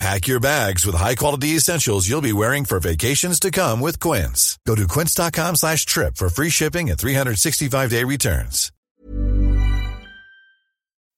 Pack your bags with high-quality essentials you'll be wearing for vacations to come with Quince. Go to quince.com slash trip for free shipping and 365-day returns.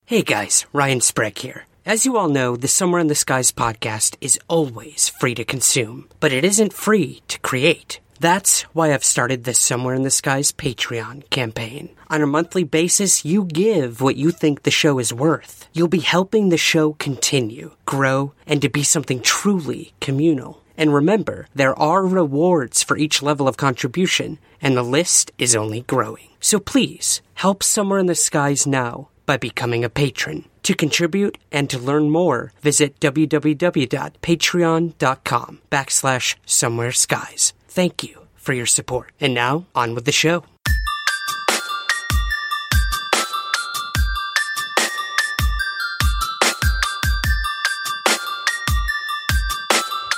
Hey guys, Ryan Sprague here. As you all know, the Somewhere in the Skies podcast is always free to consume, but it isn't free to create. That's why I've started the Somewhere in the Skies Patreon campaign. On a monthly basis, you give what you think the show is worth. You'll be helping the show continue, grow, and to be something truly communal. And remember, there are rewards for each level of contribution, and the list is only growing. So please, help Somewhere in the Skies now by becoming a patron. To contribute and to learn more, visit www.patreon.com backslash somewhere skies. Thank you for your support. And now, on with the show.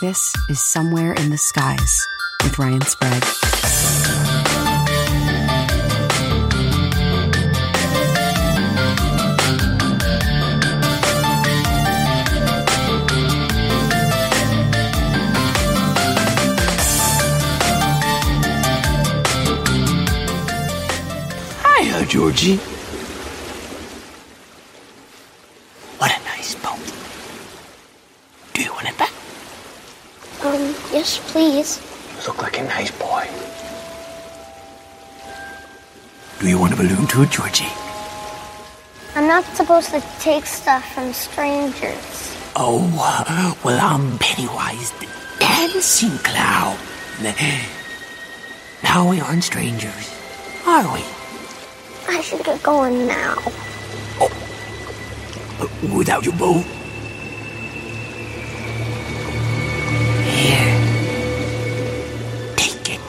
This is Somewhere in the Skies with Ryan Sprague. Georgie. What a nice boat. Do you want it back? Um, yes, please. You look like a nice boy. Do you want a balloon too, Georgie? I'm not supposed to take stuff from strangers. Oh, uh, well, I'm Pennywise the dancing clown. Now we aren't strangers, are we? I should get going now. Uh, Without your boat? Here. Take it.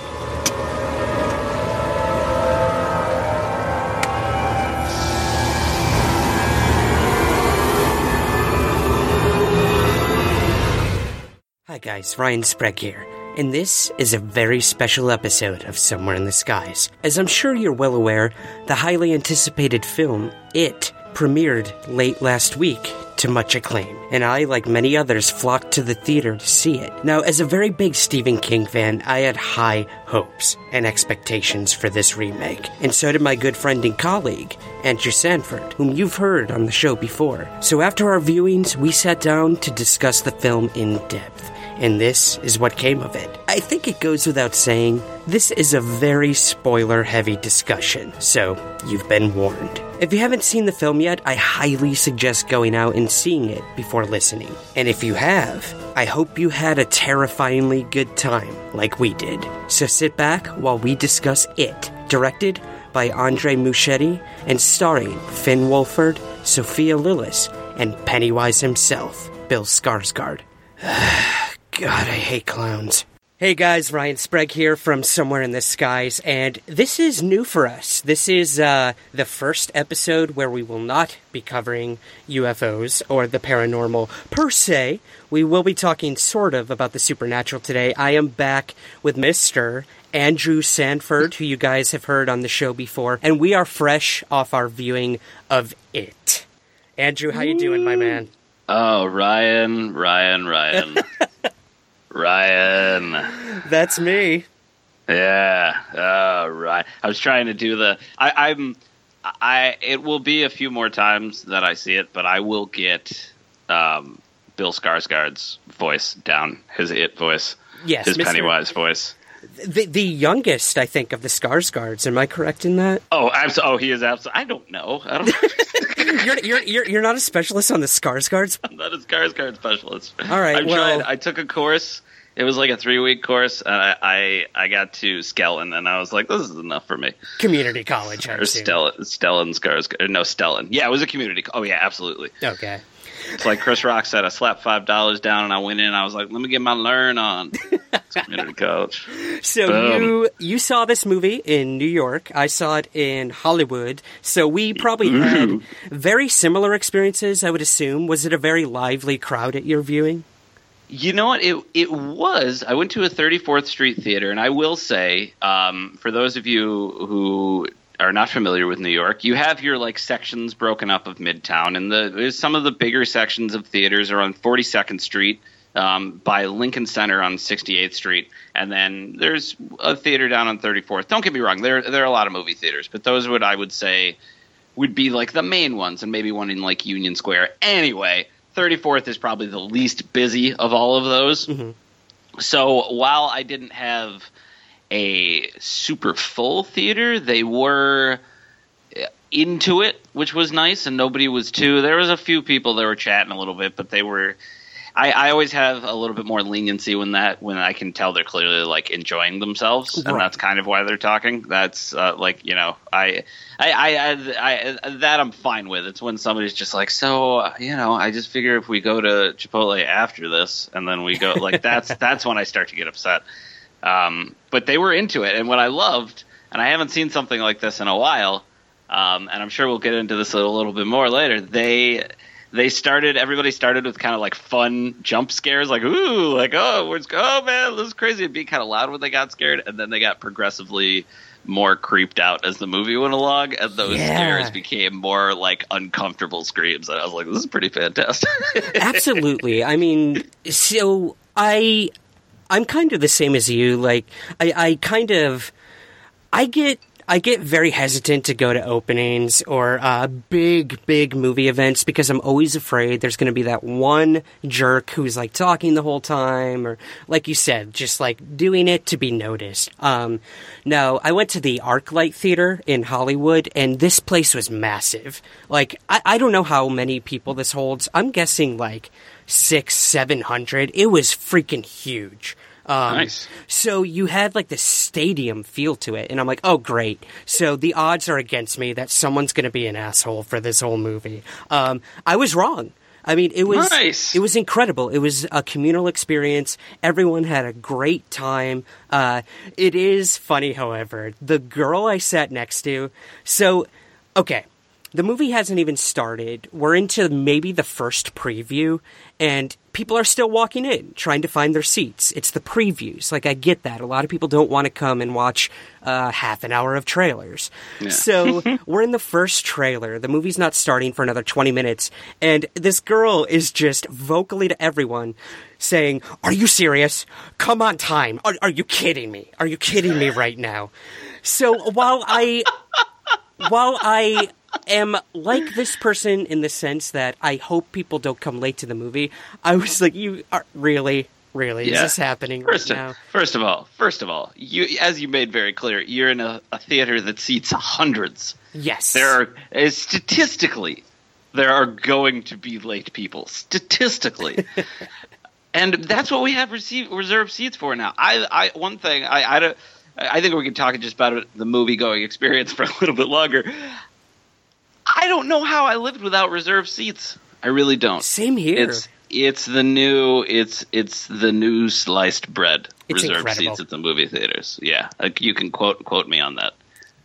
Hi guys, Ryan Sprague here, and this is a very special episode of Somewhere in the Skies. As I'm sure you're well aware, the highly anticipated film, It, premiered late last week to much acclaim, and I, like many others, flocked to the theater to see it. Now, as a very big Stephen King fan, I had high hopes and expectations for this remake, and so did my good friend and colleague, Andrew Sanford, whom you've heard on the show before. So after our viewings, we sat down to discuss the film in depth and this is what came of it. I think it goes without saying, this is a very spoiler heavy discussion, so you've been warned. If you haven't seen the film yet, I highly suggest going out and seeing it before listening. And if you have, I hope you had a terrifyingly good time, like we did. So sit back while we discuss it, directed by Andre Muschietti and starring Finn Wolfhard, Sophia Lillis, and Pennywise himself, Bill Skarsgård. God, I hate clowns. Hey guys, Ryan Sprague here from Somewhere in the Skies, and this is new for us. This is uh, the first episode where we will not be covering UFOs or the paranormal per se. We will be talking sort of about the supernatural today. I am back with Mr. Andrew Sanford, who you guys have heard on the show before, and we are fresh off our viewing of It. Andrew, how you doing, my man? Oh, Ryan, Ryan, Ryan. Ryan. That's me. Yeah. Oh, right. I was trying to do the I, I'm I it will be a few more times that I see it, but I will get um Bill Skarsgård's voice down, his it voice. Yes, his Mr. Pennywise voice. The, the youngest, I think, of the Skarsgårds. Am I correct in that? Oh, abso- oh, he is absolutely. I don't know. I don't. You're, you're, you're, you're not a specialist on the Skarsgårds? I'm not a Skarsgård specialist. All right, I'm well- trying. I took a course. It was like a three week course, and I, I I got to Skellen, and I was like, this is enough for me. Community college, I Or assume. Stellan, Stellan Skarsgård. No, Stellan. Yeah, it was a community. co- Oh yeah, absolutely. Okay. It's like Chris Rock said, I slapped five dollars down and I went in. I was like, let me get my learn on. Community college. So Boom. you you saw this movie in New York. I saw it in Hollywood. So we probably had very similar experiences. I would assume. Was it a very lively crowd at your viewing? You know what? It it was. I went to a 34th Street theater, and I will say, um, for those of you who are not familiar with New York, you have your like sections broken up of Midtown, and the some of the bigger sections of theaters are on 42nd Street. Um, by Lincoln Center on 68th Street, and then there's a theater down on 34th. Don't get me wrong, there there are a lot of movie theaters, but those would I would say would be like the main ones, and maybe one in like Union Square. Anyway, 34th is probably the least busy of all of those. So while I didn't have a super full theater, they were into it, which was nice, and nobody was too. There was a few people that were chatting a little bit, but they were. I, I always have a little bit more leniency when that when I can tell they're clearly like enjoying themselves, and that's kind of why they're talking. That's uh, like you know I I, I I I that I'm fine with. It's when somebody's just like, so you know, I just figure if we go to Chipotle after this, and then we go like that's that's when I start to get upset. Um, but they were into it, and what I loved, and I haven't seen something like this in a while, um, and I'm sure we'll get into this a little bit more later. They they started everybody started with kind of like fun jump scares, like ooh, like oh, where's oh man, this is crazy, and being kind of loud when they got scared, and then they got progressively more creeped out as the movie went along, and those Yeah. scares became more like uncomfortable screams. And I was like, this is pretty fantastic. Absolutely. I mean, so I I'm kind of the same as you. Like I, I kind of I get I get very hesitant to go to openings or uh, big big movie events because I'm always afraid there's going to be that one jerk who's like talking the whole time or like you said just like doing it to be noticed. Um, no, I went to the ArcLight Theater in Hollywood and this place was massive. Like I, I don't know how many people this holds. I'm guessing like six seven hundred. It was freaking huge. Um, Nice. So you had like the stadium feel to it, and I'm like, oh great. So the odds are against me that someone's going to be an asshole for this whole movie. Um, I was wrong. I mean, it was Nice. it was incredible. It was a communal experience. Everyone had a great time. Uh, it is funny, however, the girl I sat next to. So, okay, the movie hasn't even started. We're into maybe the first preview, and people are still walking in trying to find their seats. It's the previews. Like, I get that. A lot of people don't want to come and watch uh, half an hour of trailers. So, we're in the first trailer. The movie's not starting for another 20 minutes, and this girl is just vocally to everyone saying, Are you serious? Come on time. Are, are you kidding me? Are you kidding me right now? So, while I while I am like this person in the sense that I hope people don't come late to the movie, I was like, "You are really, really is this happening First, right now?" first of all, first of all, you as you made very clear, you're in a, a theater that seats hundreds. Yes, There are uh, statistically, there are going to be late people statistically, and that's what we have rece- reserved seats for now. I, I one thing I, I don't. I think we can talk just about the movie going experience for a little bit longer. I don't know how I lived without reserved seats. I really don't. Same here. It's it's the new it's it's the new sliced bread. It's reserved incredible. seats at the movie theaters. Yeah, like you can quote quote me on that.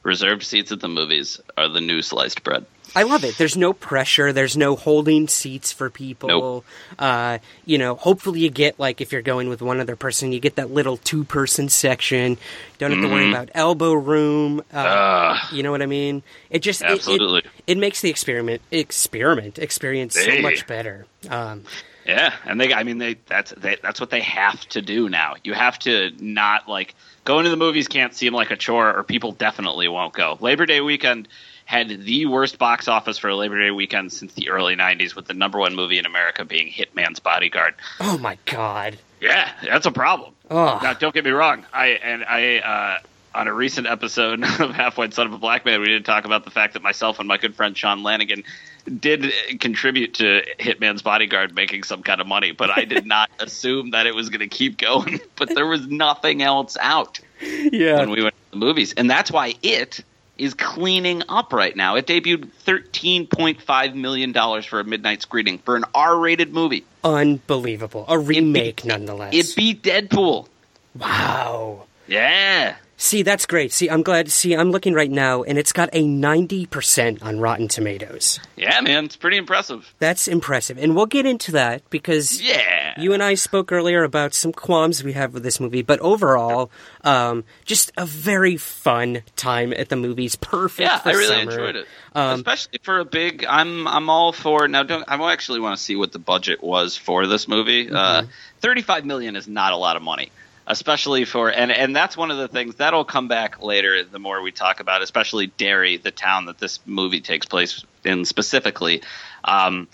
Reserved seats at the movies are the new sliced bread. I love it. There's no pressure. There's no holding seats for people. Nope. Uh, you know, hopefully you get like if you're going with one other person, you get that little two person section. Don't have to worry Mm-hmm. about elbow room. Uh, Ah, you know what I mean? It just it- it- Absolutely. It, makes the experiment experiment experience so much better. Um, yeah, and they I mean they that's they, that's what they have to do now. You have to not like going to the movies can't seem like a chore, or people definitely won't go. Labor Day weekend had the worst box office for a Labor Day weekend since the early '90s, with the number one movie in America being Hitman's Bodyguard. oh my god! Yeah, that's a problem. Ugh. Now, don't get me wrong. I and I uh, on a recent episode of Half White Son of a Black Man, we did talk about the fact that myself and my good friend Sean Lanigan did contribute to Hitman's Bodyguard making some kind of money, but I did not assume that it was going to keep going. But there was nothing else out Yeah, when we went to the movies, and that's why it is cleaning up right now. It debuted $13.5 million for a midnight screening for an R rated movie. Unbelievable. A remake, nonetheless. It beat Deadpool. wow. Yeah. See, that's great. See, I'm glad. See, I'm looking right now, and it's got a 90% on Rotten Tomatoes. Yeah, man. It's pretty impressive. That's impressive. And we'll get into that because Yeah. you and I spoke earlier about some qualms we have with this movie, but overall, um, just a very fun time at the movies. Perfect. yeah, I really summer. enjoyed it, Um, especially for a big. I'm I'm all for now. Don't I actually want to see what the budget was for this movie? Uh, Mm-hmm. Thirty-five million is not a lot of money, especially for and and that's one of the things that'll come back later. The more we talk about, especially Derry, the town that this movie takes place in specifically. Um,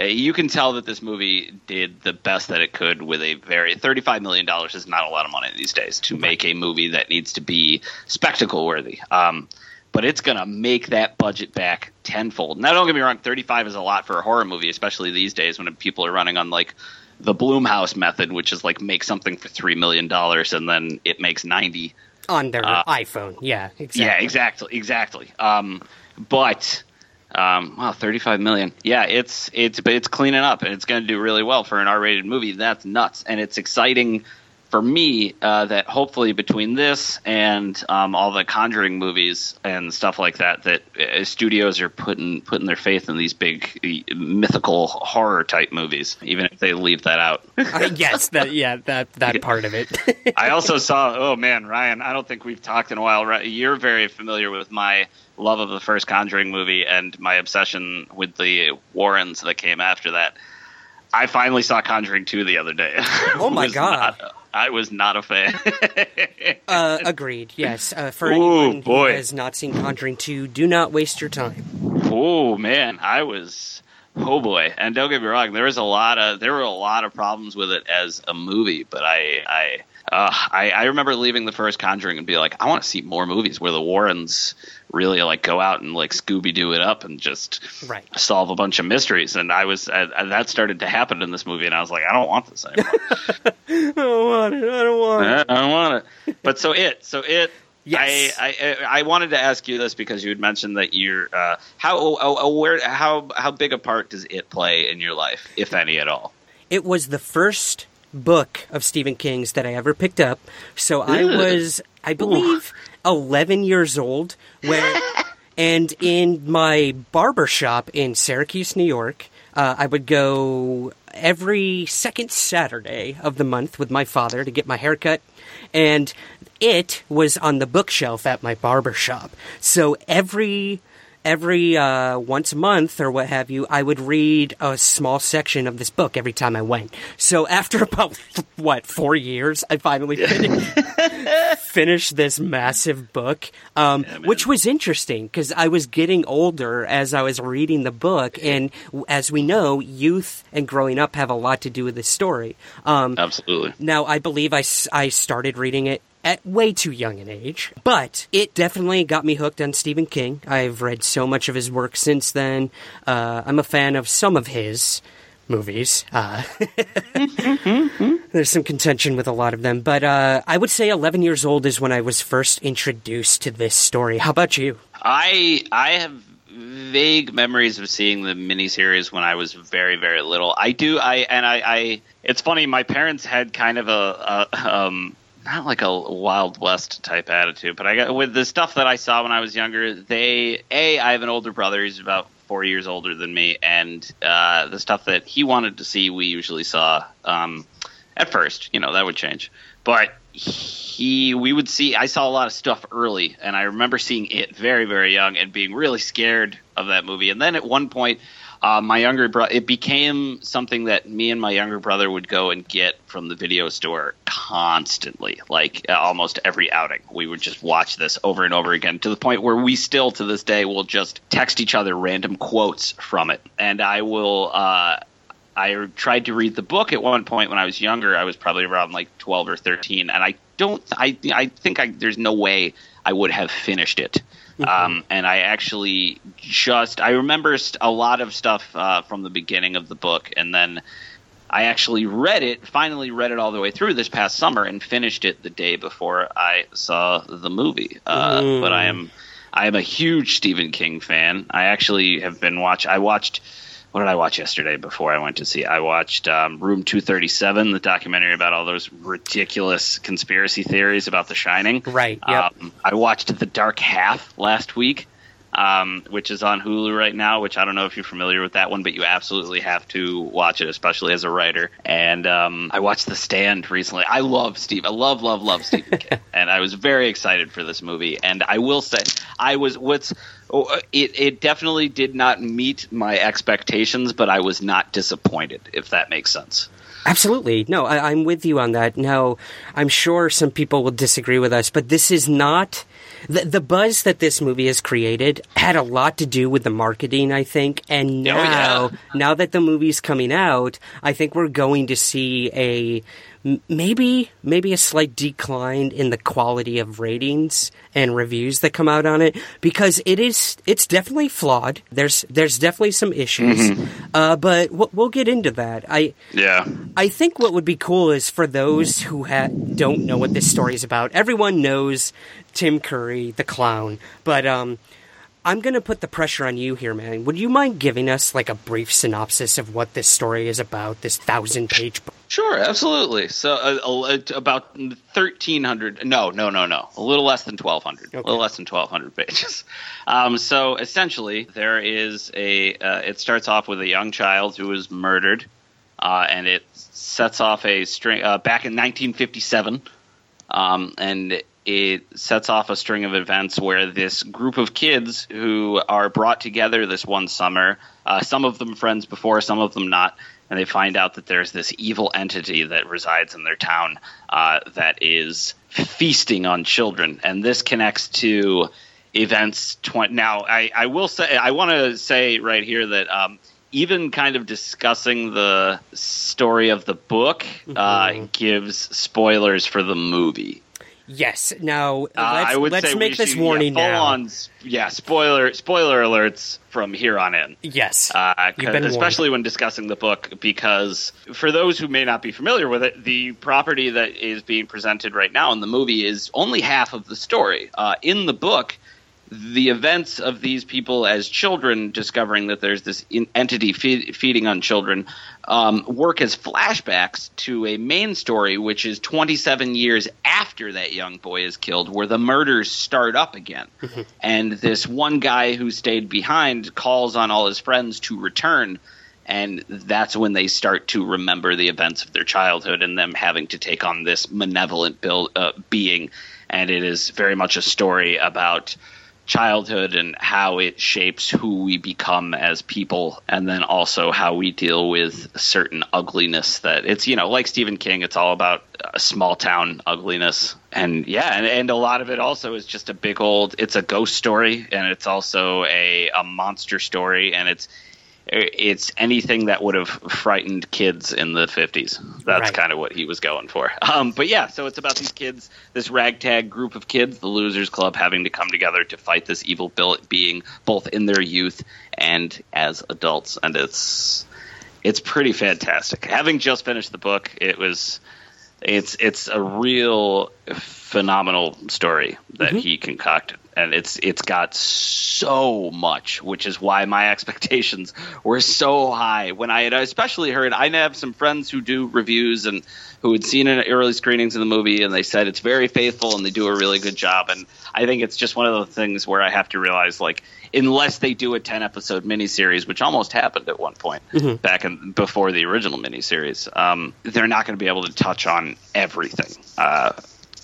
uh, you can tell that this movie did the best that it could with a very $35 million is not a lot of money these days to make a movie that needs to be spectacle worthy. Um, but it's going to make that budget back tenfold. Now, don't get me wrong, 35 is a lot for a horror movie, especially these days when people are running on like the Blumhouse method, which is like make something for $3 million and then it makes 90 on their Uh, iPhone. Yeah, exactly. yeah, exactly, exactly. Um, but um, wow, thirty-five million. Yeah, it's it's but it's cleaning up and it's going to do really well for an R-rated movie. That's nuts, and it's exciting for me uh, that hopefully between this and um, all the Conjuring movies and stuff like that, that uh, studios are putting putting their faith in these big uh, mythical horror type movies, even if they leave that out. Yes, that yeah, that that part of it. I also saw. Oh man, Ryan, I don't think we've talked in a while. Right, You're very familiar with my love of the first Conjuring movie and my obsession with the Warrens that came after that. I finally saw Conjuring 2 the other day. Oh my God. not- I was not a fan. uh, agreed. Yes. Uh, for Ooh, anyone boy. who has not seen Conjuring 2, do not waste your time. oh man, I was oh boy. And don't get me wrong, there was a lot of there were a lot of problems with it as a movie, but I I uh, I, I remember leaving the first Conjuring and be like, I want to see more movies where the Warrens really like go out and like Scooby Doo it up and just Right. solve a bunch of mysteries. And I was uh, uh, that started to happen in this movie, and I was like, I don't want this anymore. I don't want it. I don't want it. I don't want it. But so it, so it. Yes. I, I I wanted to ask you this because you had mentioned that you're uh, how oh, oh, where how how big a part does it play in your life, if any at all? It was the first book of Stephen King's that I ever picked up. So I was, I believe, 11 years old when, and in my barber shop in Syracuse, New York, uh, I would go every second Saturday of the month with my father to get my hair cut. And it was on the bookshelf at my barber shop. So every every uh, once a month or what have you, I would read a small section of this book every time I went. So after about what four years, I finally finished, finished this massive book, um, which was interesting because I was getting older as I was reading the book, and as we know, youth and growing up have a lot to do with this story. Um, Absolutely. now, I believe I, I started reading it at way too young an age, but it definitely got me hooked on Stephen King. I've read so much of his work since then. Uh, I'm a fan of some of his movies. Uh, there's some contention with a lot of them, but uh, I would say 11 years old is when I was first introduced to this story. How about you? I I have vague memories of seeing the miniseries when I was very very little. I do I and I, I it's funny. My parents had kind of a, a um not like a Wild West type attitude, but I got with the stuff that I saw when I was younger. They a I have an older brother. He's about four years older than me, and uh, the stuff that he wanted to see, we usually saw. Um, at first, you know, that would change, but he we would see i saw a lot of stuff early and i remember seeing it very very young and being really scared of that movie and then at one point uh, my younger brother it became something that me and my younger brother would go and get from the video store constantly like uh, almost every outing we would just watch this over and over again to the point where we still to this day will just text each other random quotes from it and i will uh, I tried to read the book at one point when I was younger. I was probably around like 12 or 13, and I don't. I I think I, there's no way I would have finished it. Um, and I actually just I remember a lot of stuff uh, from the beginning of the book, and then I actually read it. Finally, read it all the way through this past summer, and finished it the day before I saw the movie. Uh, But I am. I am a huge Stephen King fan. I actually have been watch. I watched. What did I watch yesterday before I went to see? I watched um, Room 237, the documentary about all those ridiculous conspiracy theories about The Shining. Right, yep. Um, I watched The Dark Half last week, um, which is on Hulu right now. Which I don't know if you're familiar with that one, but you absolutely have to watch it, especially as a writer. And um, I watched The Stand recently. I love Steve. I love, love, love Stephen King, and I was very excited for this movie. And I will say, I was what's oh, it. It definitely did not meet my expectations, but I was not disappointed. If that makes sense. Absolutely. No, I, I'm with you on that. Now, I'm sure some people will disagree with us, but this is not. The, the buzz that this movie has created had a lot to do with the marketing, I think. And oh, now, yeah. now that the movie's coming out, I think we're going to see a maybe maybe a slight decline in the quality of ratings and reviews that come out on it because it is it's definitely flawed. There's there's definitely some issues, uh, but we'll, we'll get into that. I Yeah. I think what would be cool is for those who ha- don't know what this story is about. Everyone knows Tim Curry, the clown, but um, I'm going to put the pressure on you here, man. Would you mind giving us like a brief synopsis of what this story is about? This thousand-page book. Sure, absolutely. So uh, uh, about thirteen hundred. No, no, no, no. A little less than twelve hundred. A little less than twelve hundred pages. Um, so essentially, there is a. Uh, it starts off with a young child who is murdered, uh, and it sets off a string uh, back in 1957, um, and it sets off a string of events where this group of kids who are brought together this one summer, uh, some of them friends before, some of them not, and they find out that there's this evil entity that resides in their town uh, that is feasting on children, and this connects to events. Tw- now, I, I will say, I want to say right here that. Um, even kind of discussing the story of the book uh, gives spoilers for the movie. Yes. Now Uh, let's, I would let's say make this should- warning yeah, now. On, yeah, spoiler spoiler alerts from here on in. Yes. Uh, been warned. especially when discussing the book, because for those who may not be familiar with it, the property that is being presented right now in the movie is only half of the story. Uh, in the book, the events of these people as children discovering that there's this in- entity feed- feeding on children um, work as flashbacks to a main story, which is 27 years after that young boy is killed, where the murders start up again. and this one guy who stayed behind calls on all his friends to return. And that's when they start to remember the events of their childhood and them having to take on this malevolent build, uh, being. And it is very much a story about childhood and how it shapes who we become as people and then also how we deal with certain ugliness that it's you know like Stephen King it's all about small town ugliness. And yeah and, and a lot of it also is just a big old it's a ghost story and it's also a, a monster story and it's it's anything that would have frightened kids in the 50s. That's Right. kind of what he was going for. Um, but yeah, so it's about these kids, this ragtag group of kids, the Losers Club, having to come together to fight this evil being, both in their youth and as adults. And it's it's pretty fantastic. Having just finished the book, it was it's it's a real phenomenal story that he concocted and it's it's got so much which is why my expectations were so high. When i had especially heard i have some friends who do reviews and who had seen at early screenings of the movie and they said it's very faithful and they do a really good job. And i think it's just one of the things where i have to realize like unless they do a 10 episode miniseries which almost happened at one point back in before the original miniseries um, they're not going to be able to touch on everything. Uh,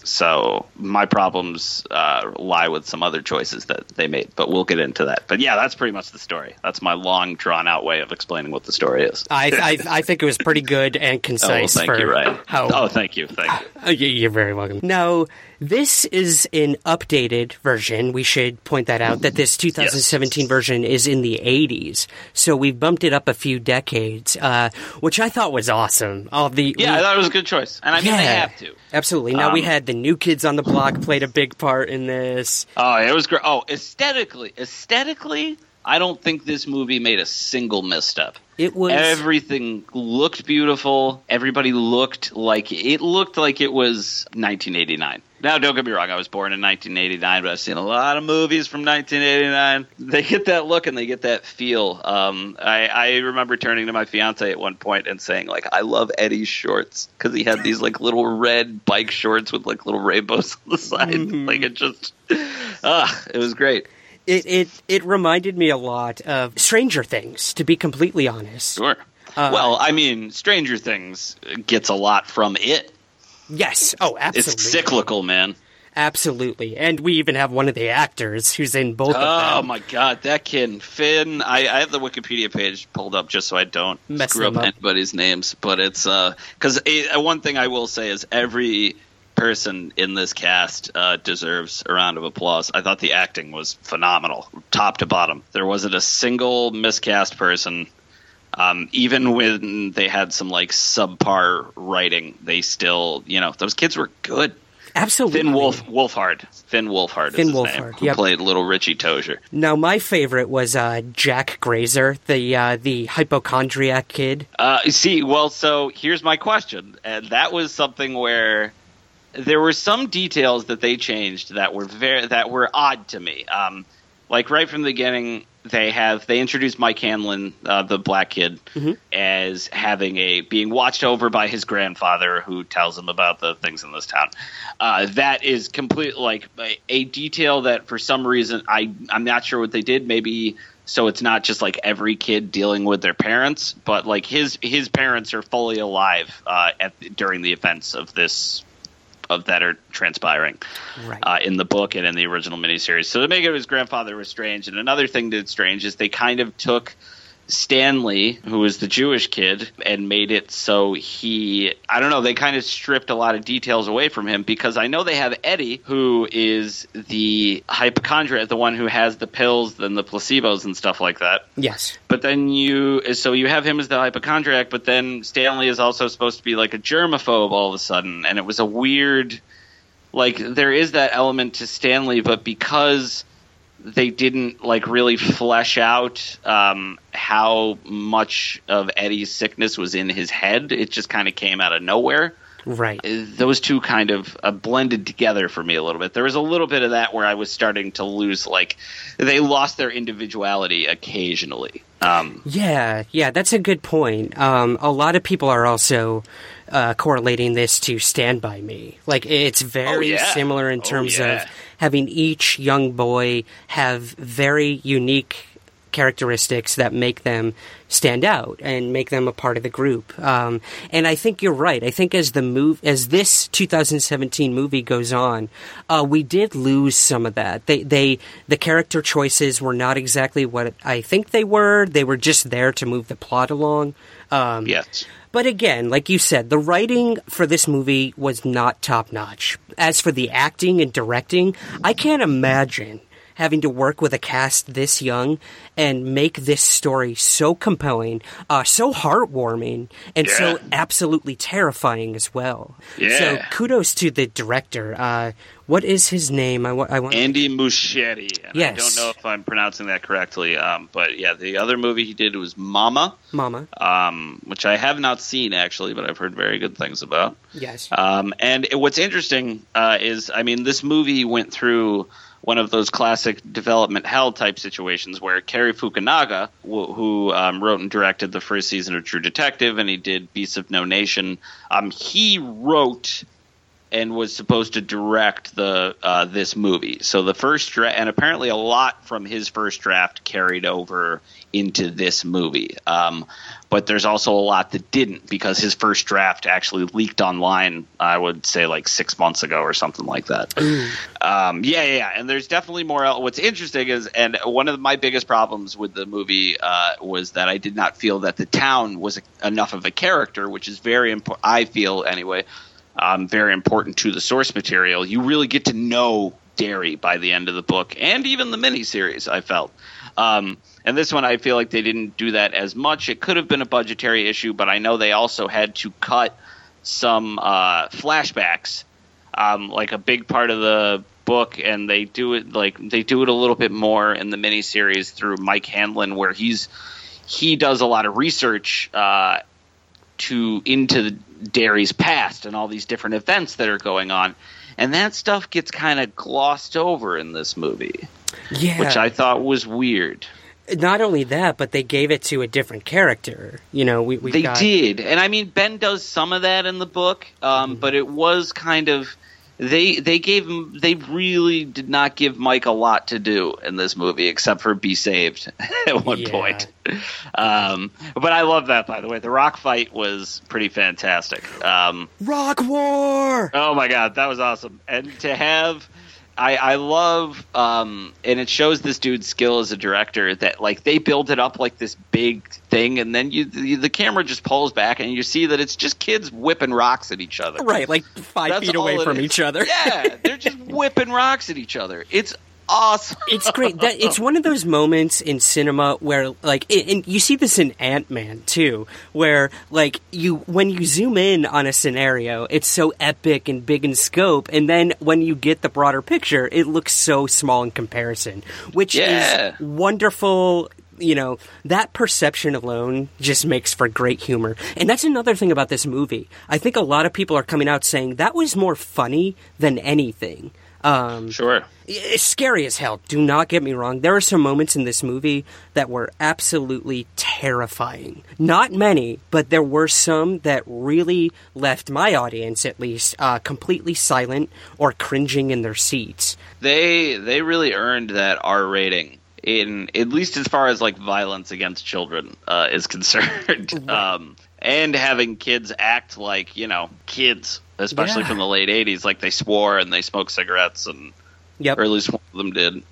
so my problems uh, lie with some other choices that they made, but we'll get into that. But yeah, that's pretty much the story. That's my long, drawn out way of explaining what the story is. I, I I think it was pretty good and concise. Oh, concise thank for you, Ryan. how Oh, thank you, thank you. You- You're very welcome. Now, this is an updated version. We should point that out that this 2017 version is in the 80s, so we've bumped it up a few decades, uh, which I thought was awesome. All the Yeah, we- I thought it was a good choice, and I mean they have to. Absolutely. Now we Um, had the new kids on the block played a big part in this. Oh, it was great. Oh, aesthetically, aesthetically, I don't think this movie made a single misstep. It was Everything looked beautiful. Everybody looked like it looked like it was 1989. Now, don't get me wrong. I was born in 1989, but I've seen a lot of movies from 1989. They get that look and they get that feel. Um, I, I remember turning to my fiance at one point and saying, like, I love Eddie's shorts because he had these like little red bike shorts with like little rainbows on the side. Mm-hmm. Like it just, ah, it was great. It it it reminded me a lot of Stranger Things, to be completely honest. Sure. Uh, well, I mean, Stranger Things gets a lot from it. Yes. Oh, absolutely. It's cyclical, man. Absolutely. And we even have one of the actors who's in both Oh of them. my god, that kid Finn! I, I have the Wikipedia page pulled up just so I don't Mess screw up, up. anybody's names. But it's because uh, one thing I will say is every person in this cast uh, deserves a round of applause. I thought the acting was phenomenal, top to bottom. There wasn't a single miscast person. Um, even when they had some like subpar writing, they still, you know, those kids were good. Absolutely. Finn Wolf Wolfhard. Finn Wolfhard is Finn his Wolfhard, name. Who yep. played little Richie Tozier. Now, my favorite was uh, Jack Grazer, the uh, the hypochondriac kid. Uh, see, well, so here's my question, and that was something where there were some details that they changed that were very that were odd to me. Um, like right from the beginning, they have they introduced Mike Hanlon, uh, the black kid, as having a being watched over by his grandfather, who tells him about the things in this town. Uh, that is complete like a, a detail that for some reason I I'm not sure what they did. Maybe so it's not just like every kid dealing with their parents, but like his his parents are fully alive uh, at during the events of this of that are transpiring Right. uh, in the book and in the original miniseries. So to make it his grandfather was strange. And another thing that's strange is they kind of took Stanley, who was the Jewish kid, and made it so he I don't know, they kind of stripped a lot of details away from him because I know they have Eddie, who is the hypochondriac, the one who has the pills and the placebos and stuff like that. yes. But then you, so you have him as the hypochondriac, but then Stanley is also supposed to be like a germaphobe all of a sudden, and it was a weird, like there is that element to Stanley, but because they didn't like really flesh out um, how much of Eddie's sickness was in his head, it just kind of came out of nowhere Right. those two kind of uh, blended together for me a little bit. There was a little bit of that where I was starting to lose, like they lost their individuality occasionally. Um, Yeah, yeah, that's a good point. Um, a lot of people are also uh, correlating this to Stand By Me. Like, it's very yeah. similar in Oh, terms yeah. of having each young boy have very unique characteristics that make them stand out and make them a part of the group. Um, and I think you're right. I think as the move, as this 2017 movie goes on, uh, we did lose some of that. They, they, the character choices were not exactly what I think they were. They were just there to move the plot along. Um, yes. But again, like you said, the writing for this movie was not top notch. As for the acting and directing, I can't imagine having to work with a cast this young and make this story so compelling, uh, so heartwarming, and so absolutely terrifying as well. Yeah. So kudos to the director. Uh, what is his name? I, wa- I want. Andy Muschietti. And I don't know if I'm pronouncing that correctly, um, but yeah, the other movie he did was Mama, Mama. um, which I have not seen actually, but I've heard very good things about. Yes. Um, and it- what's interesting uh, is, I mean, this movie went through one of those classic development hell type situations where Cary Fukunaga, wh- who um, wrote and directed the first season of True Detective, and he did Beasts of No Nation, um, he wrote and was supposed to direct the uh, this movie. So the first draft, and apparently a lot from his first draft carried over into this movie. Um, but there's also a lot that didn't because his first draft actually leaked online. I would say like six months ago or something like that. Um, yeah, yeah, yeah, and there's definitely more. el- What's interesting is, and one of my biggest problems with the movie uh, was that I did not feel that the town was a, enough of a character, which is very important. I feel anyway, um, very important to the source material. You really get to know Derry by the end of the book, and even the miniseries. I felt. Um, and this one, I feel like they didn't do that as much. It could have been a budgetary issue, but I know they also had to cut some uh, flashbacks um, like a big part of the book, and they do it like they do it a little bit more in the miniseries through Mike Hanlon, where he's he does a lot of research uh, to into Derry's past and all these different events that are going on. and that stuff gets kind of glossed over in this movie, Yeah. which I thought was weird. Not only that, but they gave it to a different character. You know, we we they got, did, and I mean Ben does some of that in the book, um, Mm-hmm. but it was kind of they they gave him they really did not give Mike a lot to do in this movie except for be saved at one Yeah. point. Um, but I love that by the way. The rock fight was pretty fantastic. Um, Rock War. Oh my god, that was awesome! And to have, I I love, um, and it shows this dude's skill as a director that like they build it up like this big thing, and then you the, the camera just pulls back, and you see that it's just kids whipping rocks at each other. Right, like five That's feet away from is. each other. Yeah, they're just whipping rocks at each other. It's awesome. It's great. That it's one of those moments in cinema where, like, and and you see this in Ant Man too, where like you when you zoom in on a scenario, it's so epic and big in scope, and then when you get the broader picture, it looks so small in comparison, which Yeah. is wonderful. You know, that perception alone just makes for great humor. And that's another thing about this movie. I think a lot of people are coming out saying that was more funny than anything. Um, Sure. it's scary as hell. Do not get me wrong. There are some moments in this movie that were absolutely terrifying. Not many, but there were some that really left my audience, at least, uh, completely silent or cringing in their seats. They they really earned that R rating. In at least as far as like violence against children uh, is concerned, um, and having kids act like you know kids, especially Yeah. from the late '80s, like they swore and they smoked cigarettes, and Yep. or at least one of them did.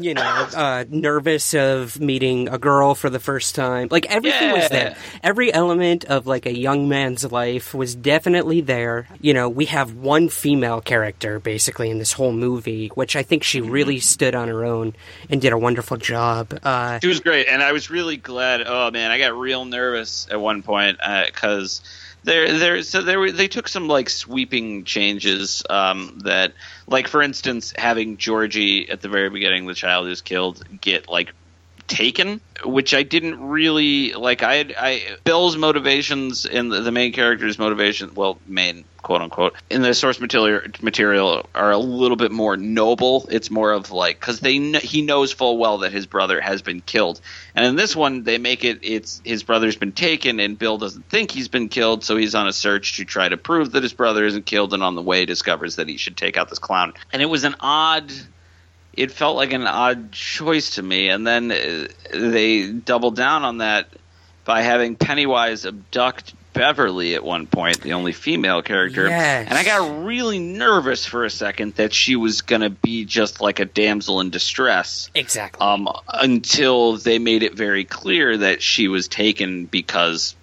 you know, uh, nervous of meeting a girl for the first time. Like everything was there. Every element of like a young man's life was definitely there. You know, we have one female character basically in this whole movie, which I think she really stood on her own and did a wonderful job. Uh, She was great, and I was really glad. Oh man, I got real nervous at one point because there, there, so there, were- they took some like sweeping changes. Um, that, like for instance, having Georgie at the very beginning, the child who's killed, get like taken, which I didn't really like. I, I Bill's motivations and the, the main character's motivation, well, main quote unquote, in the source material material are a little bit more noble. It's more of like because they he knows full well that his brother has been killed, and in this one they make it it's his brother's been taken and Bill doesn't think he's been killed, so he's on a search to try to prove that his brother isn't killed, and on the way discovers that he should take out this clown, and it was an odd it felt like an odd choice to me. And then uh, they doubled down on that by having Pennywise abduct Beverly at one point, the only female character. Yes. And I got really nervous for a second that she was going to be just like a damsel in distress. exactly. Um, until they made it very clear that she was taken because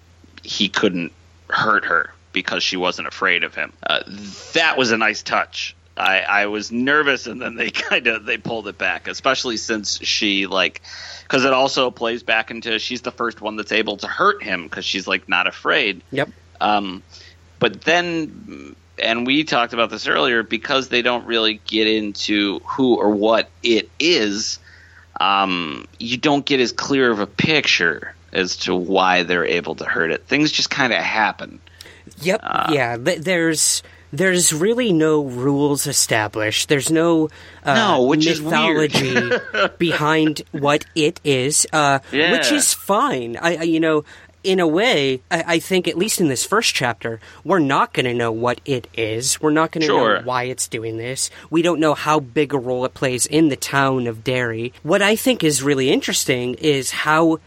he couldn't hurt her because she wasn't afraid of him. Uh, that was a nice touch. I, I was nervous, and then they kind of they pulled it back, especially since she like because it also plays back into she's the first one that's able to hurt him because she's like not afraid. yep. Um, but then, and we talked about this earlier, because they don't really get into who or what it is, um, you don't get as clear of a picture as to why they're able to hurt it. Things just kind of happen. Yep. yeah. th- There's there's really no rules established. There's no uh, No, which is weird. mythology behind what it is, uh, which is fine. I, I you know. In a way, I, I think at least in this first chapter, we're not going to know what it is. We're not going to Sure. know why it's doing this. We don't know how big a role it plays in the town of Derry. What I think is really interesting is how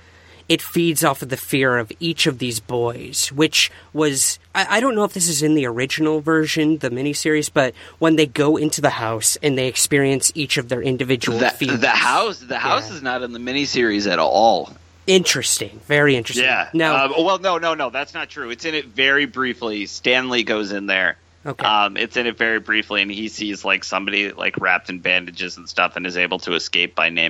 it feeds off of the fear of each of these boys, which was I, I don't know if this is in the original version, the miniseries, but when they go into the house and they experience each of their individual The, fears. the house, the house Yeah. is not in the miniseries at all. Interesting. Very interesting. Yeah. No. Um, well, no, no, no, that's not true. It's in it very briefly. Stanley goes in there. Okay. Um, it's in it very briefly, and he sees like somebody like wrapped in bandages and stuff, and is able to escape by name.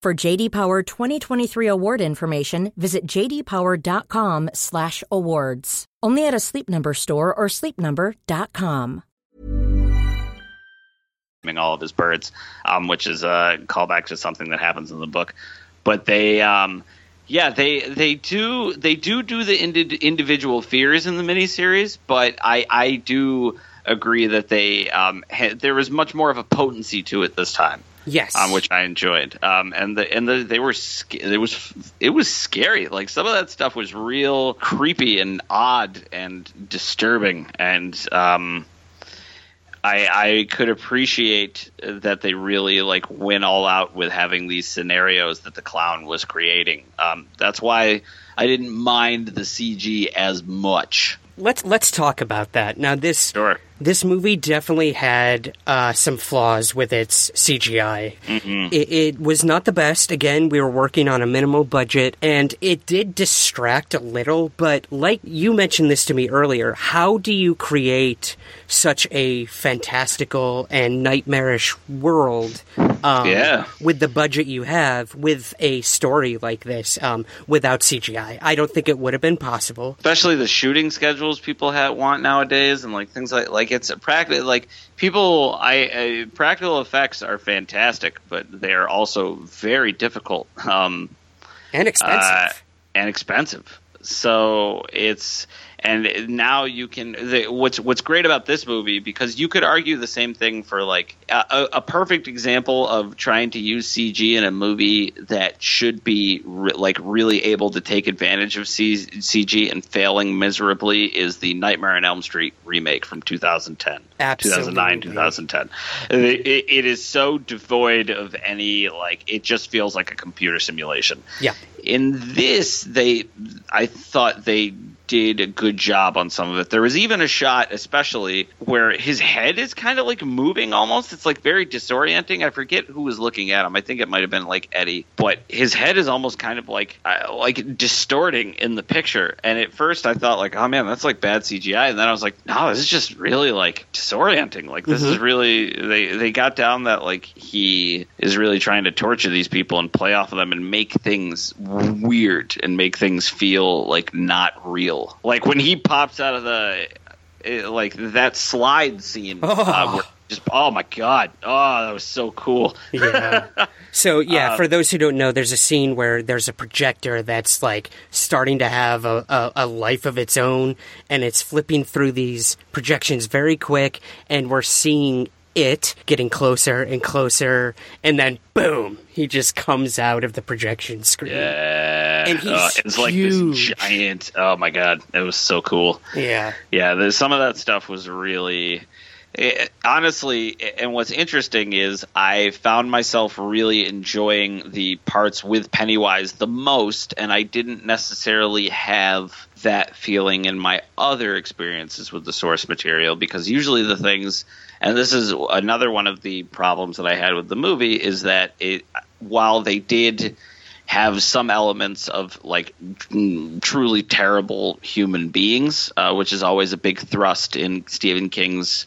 For JD Power 2023 award information, visit jdpower.com/awards. Only at a Sleep Number store or sleepnumber.com. all of his birds, um, which is a callback to something that happens in the book. But they, um, yeah, they they do they do do the indi- individual fears in the miniseries, but I I do agree that they um, had, there was much more of a potency to it this time. Yes, um, which I enjoyed. Um, and the and the they were it was it was scary. Like some of that stuff was real creepy and odd and disturbing. And um, I I could appreciate that they really like went all out with having these scenarios that the clown was creating. Um, that's why I didn't mind the CG as much. Let's let's talk about that now. This sure. This movie definitely had uh, some flaws with its CGI. Mm-hmm. It, it, was not the best. Again, we were working on a minimal budget, and it did distract a little. But like you mentioned this to me earlier, how do you create such a fantastical and nightmarish world? Um, yeah. With the budget you have, with a story like this, um, without CGI, I don't think it would have been possible. Especially the shooting schedules people want nowadays, and like things like like it's a practical like people. I, I practical effects are fantastic, but they are also very difficult um, and expensive. Uh, and expensive. So it's and now you can the, what's what's great about this movie because you could argue the same thing for like a, a perfect example of trying to use CG in a movie that should be re, like really able to take advantage of C, CG and failing miserably is the Nightmare on Elm Street remake from 2010 Absolutely. 2009 2010 it, it is so devoid of any like it just feels like a computer simulation. Yeah. In this they I thought they did a good job on some of it. There was even a shot, especially where his head is kind of like moving almost. It's like very disorienting. I forget who was looking at him. I think it might have been like Eddie, but his head is almost kind of like uh, like distorting in the picture. And at first, I thought like, oh man, that's like bad CGI. And then I was like, no, this is just really like disorienting. Like this mm-hmm. is really they they got down that like he is really trying to torture these people and play off of them and make things weird and make things feel like not real like when he pops out of the it, like that slide scene. Oh. Uh, where just oh my god, oh that was so cool. yeah. So yeah, uh, for those who don't know, there's a scene where there's a projector that's like starting to have a, a, a life of its own, and it's flipping through these projections very quick, and we're seeing it getting closer and closer, and then boom, he just comes out of the projection screen. Yeah, and he's uh, it's like huge. this giant. Oh my god, it was so cool. Yeah, yeah. Some of that stuff was really. It, honestly, and what's interesting is I found myself really enjoying the parts with Pennywise the most, and I didn't necessarily have that feeling in my other experiences with the source material because usually the things and this is another one of the problems that I had with the movie is that it while they did have some elements of like truly terrible human beings, uh, which is always a big thrust in Stephen King's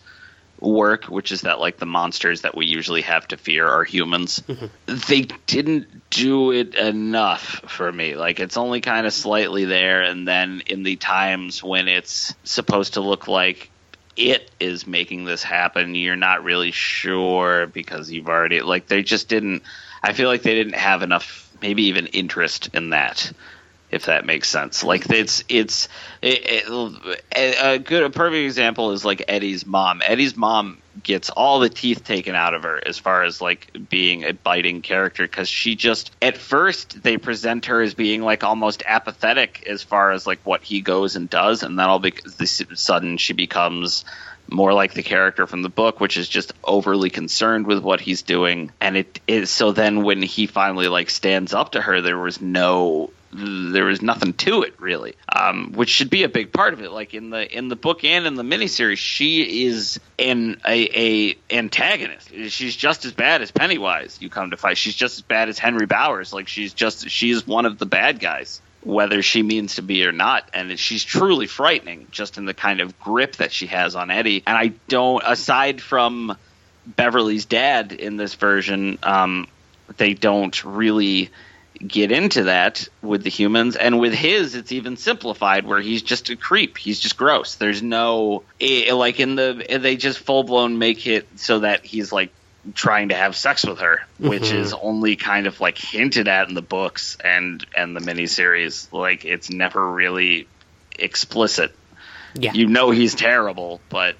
work, which is that like the monsters that we usually have to fear are humans. Mm-hmm. They didn't do it enough for me. Like it's only kind of slightly there, and then in the times when it's supposed to look like it is making this happen, you're not really sure because you've already like they just didn't. I feel like they didn't have enough, maybe even interest in that if that makes sense. Like it's it's it, it, a good a perfect example is like Eddie's mom. Eddie's mom gets all the teeth taken out of her as far as like being a biting character because she just at first they present her as being like almost apathetic as far as like what he goes and does, and then all because this sudden she becomes more like the character from the book, which is just overly concerned with what he's doing. And it is so then when he finally like stands up to her, there was no there was nothing to it really, um, which should be a big part of it. Like in the in the book and in the miniseries, she is an a, a antagonist. She's just as bad as Pennywise. You come to fight, she's just as bad as Henry Bowers. Like she's just she's one of the bad guys whether she means to be or not. And she's truly frightening just in the kind of grip that she has on Eddie. And I don't, aside from Beverly's dad in this version, um, they don't really get into that with the humans and with his it's even simplified where he's just a creep he's just gross there's no like in the they just full blown make it so that he's like trying to have sex with her, which Mhm. is only kind of like hinted at in the books and and the miniseries. Like it's never really explicit. Yeah. You know he's terrible, but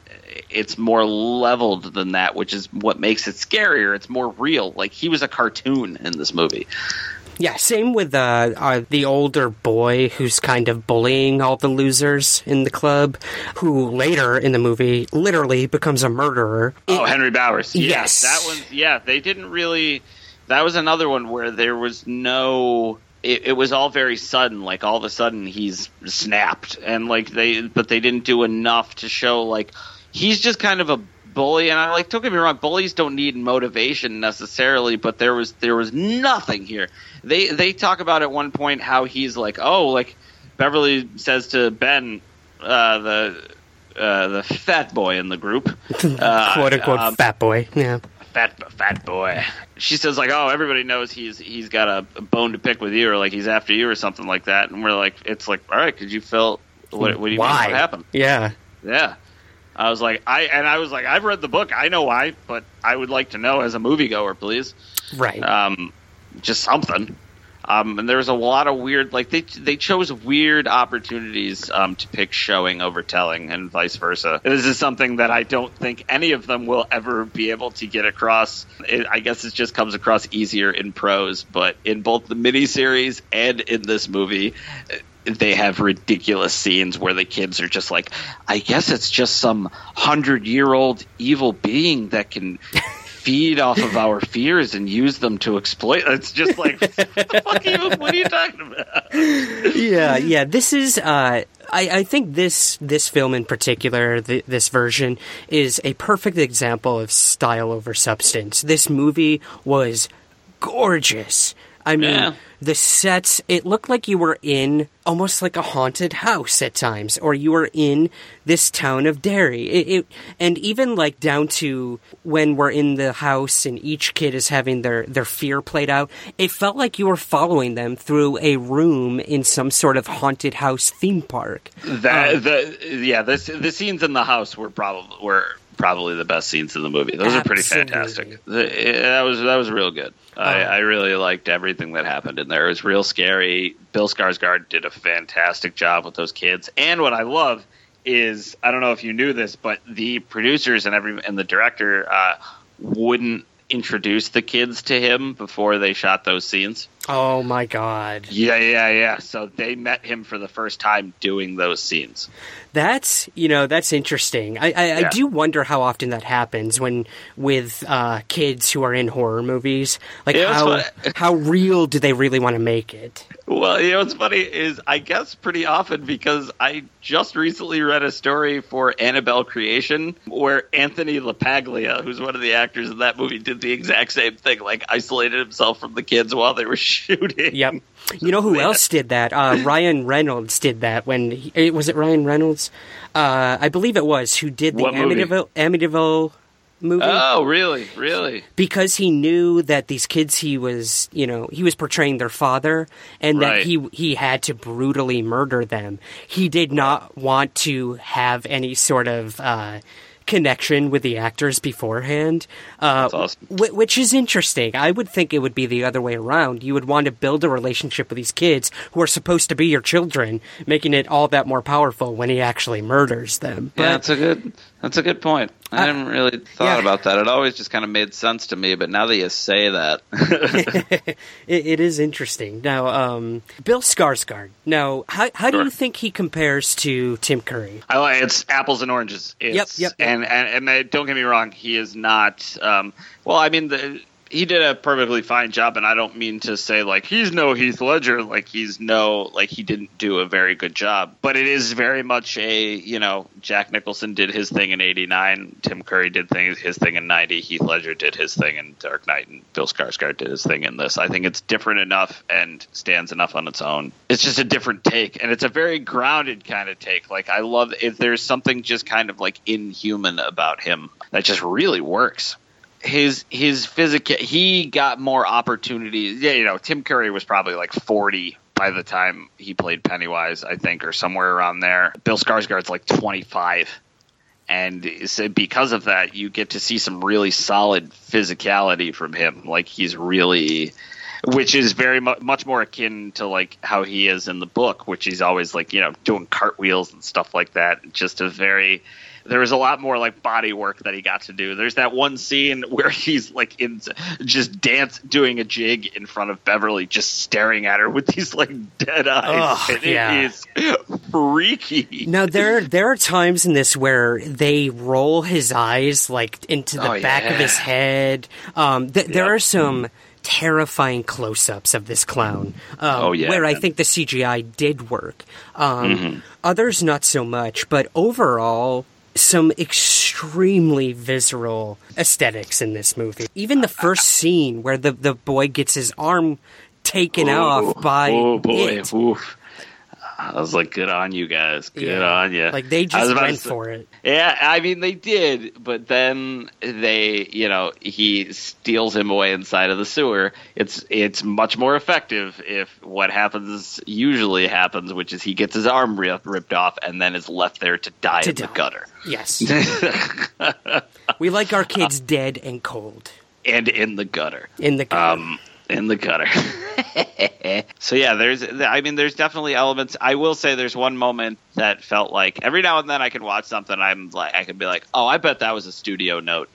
it's more leveled than that, which is what makes it scarier. It's more real. Like he was a cartoon in this movie. Yeah, same with uh, uh, the older boy who's kind of bullying all the losers in the club, who later in the movie literally becomes a murderer. oh, Henry Bowers. Yeah, Yes. that one. Yeah, they didn't really. That was another one where there was no. It, it was all very sudden. Like all of a sudden he's snapped, and like they, but they didn't do enough to show like he's just kind of a bully. And I like don't get me wrong, bullies don't need motivation necessarily, but there was there was nothing here. They they talk about at one point how he's like, oh, like Beverly says to Ben, uh, the uh, the fat boy in the group, uh, quote unquote um, fat boy. Yeah. fat fat boy. She says like, "Oh, everybody knows he's he's got a, bone to pick with you, or like he's after you, or something like that." And we're like, "It's like, all right, because you felt what? What do you Why? mean? What happened?" Yeah. Yeah. I was like, I and I was like, I've read the book, I know why, but I would like to know as a moviegoer, please. Right. Um, just something. Um, and there was a lot of weird, like they they chose weird opportunities um, to pick showing over telling, and vice versa. This is something that I don't think any of them will ever be able to get across. It, I guess it just comes across easier in prose, but in both the miniseries and in this movie, they have ridiculous scenes where the kids are just like, I guess it's just some hundred year old evil being that can feed off of our fears and use them to exploit. It's just like, what the fuck are you, what are you talking about? yeah, yeah. This is. Uh, I, I think this this film in particular, th- this version, is a perfect example of style over substance. This movie was gorgeous. I mean, Yeah. The sets. It looked like you were in almost like a haunted house at times, or you were in this town of Derry. It, it and even like down to when we're in the house and each kid is having their their fear played out. It felt like you were following them through a room in some sort of haunted house theme park. That um, the yeah, this the scenes in the house were probably were probably the best scenes in the movie. Those are pretty fantastic. That was that was real good. I, I really liked everything that happened in there. It was real scary. Bill Skarsgård did a fantastic job with those kids. And what I love is I don't know if you knew this, but the producers and every and the director uh, wouldn't introduce the kids to him before they shot those scenes. Oh my god. Yeah, yeah, yeah. So they met him for the first time doing those scenes. That's you know that's interesting. I I, I do wonder how often that happens when with uh, kids who are in horror movies. Like Yeah, how how real do they really want to make it? Well, you know what's funny is I guess pretty often because I just recently read a story for Annabelle Creation where Anthony LaPaglia, who's one of the actors in that movie, did the exact same thing. Like isolated himself from the kids while they were shooting. Yep. You know who Man. else did that? Uh, Ryan Reynolds did that when he, eh, was it Ryan Reynolds? Uh, I believe it was who did the What movie? Amityville, Amityville movie Oh, really? Really? because he knew that these kids he was you know he was portraying their father and that he he had to brutally murder them. He did not want to have any sort of. Uh, connection with the actors beforehand uh, That's awesome. Wh- which is interesting. I would think it would be the other way around. You would want to build a relationship with these kids who are supposed to be your children, making it all that more powerful when he actually murders them. yeah, that's a good. That's a good point. I hadn't really thought yeah. about that. It always just kind of made sense to me, but now that you say that, it, it is interesting. Now, um, Bill Skarsgård. Now, how how do Sure. you think he compares to Tim Curry? I it's apples and oranges. It's, yep, yep. And, and and uh, don't get me wrong, he is not. Um, well, I mean, the, he did a perfectly fine job, and I don't mean to say like he's no Heath Ledger, like he's no like he didn't do a very good job. But it is very much a you know Jack Nicholson did his thing in '89, Tim Curry did things his thing in '90, Heath Ledger did his thing in Dark Knight, and Bill Skarsgård did his thing in this. I think it's different enough and stands enough on its own. It's just a different take, and it's a very grounded kind of take. Like I love if there's something just kind of like inhuman about him that just really works his his physical he got more opportunities. Yeah, you know, Tim Curry was probably like 40 by the time he played Pennywise, I think, or somewhere around there. Bill Skarsgård's like 25. And so because of that, you get to see some really solid physicality from him. Like he's really, which is very mu- much more akin to like how he is in the book, which he's always like you know doing cartwheels and stuff like that. Just a very there was a lot more like body work that he got to do. There's that one scene where he's like in just dance doing a jig in front of Beverly, just staring at her with these like dead eyes. And yeah. is freaky. Now there there are times in this where they roll his eyes like into the Oh, back of his head. Um, th- there Yep. are some terrifying close-ups of this clown. Um, Oh, yeah, where I think the CGI did work. Um, Mm-hmm. Others not so much, but overall. Some extremely visceral aesthetics in this movie. Even the first scene where the, the boy gets his arm taken oh, off by oh boy, it. Oof. I was like, good on you guys, good Yeah. on you. Like they just went say- for it. Yeah, I mean they did, but then they, you know, he steals him away inside of the sewer. It's it's much more effective if what happens usually happens, which is he gets his arm rip, ripped off and then is left there to die To in the gutter Yes. we like our kids dead and cold and in the gutter. in the gutter. Um, in the gutter. so yeah, there's. I mean, there's definitely elements. I will say, there's one moment that felt like every now and then I can watch something. I'm like, I could be like, oh, I bet that was a studio note.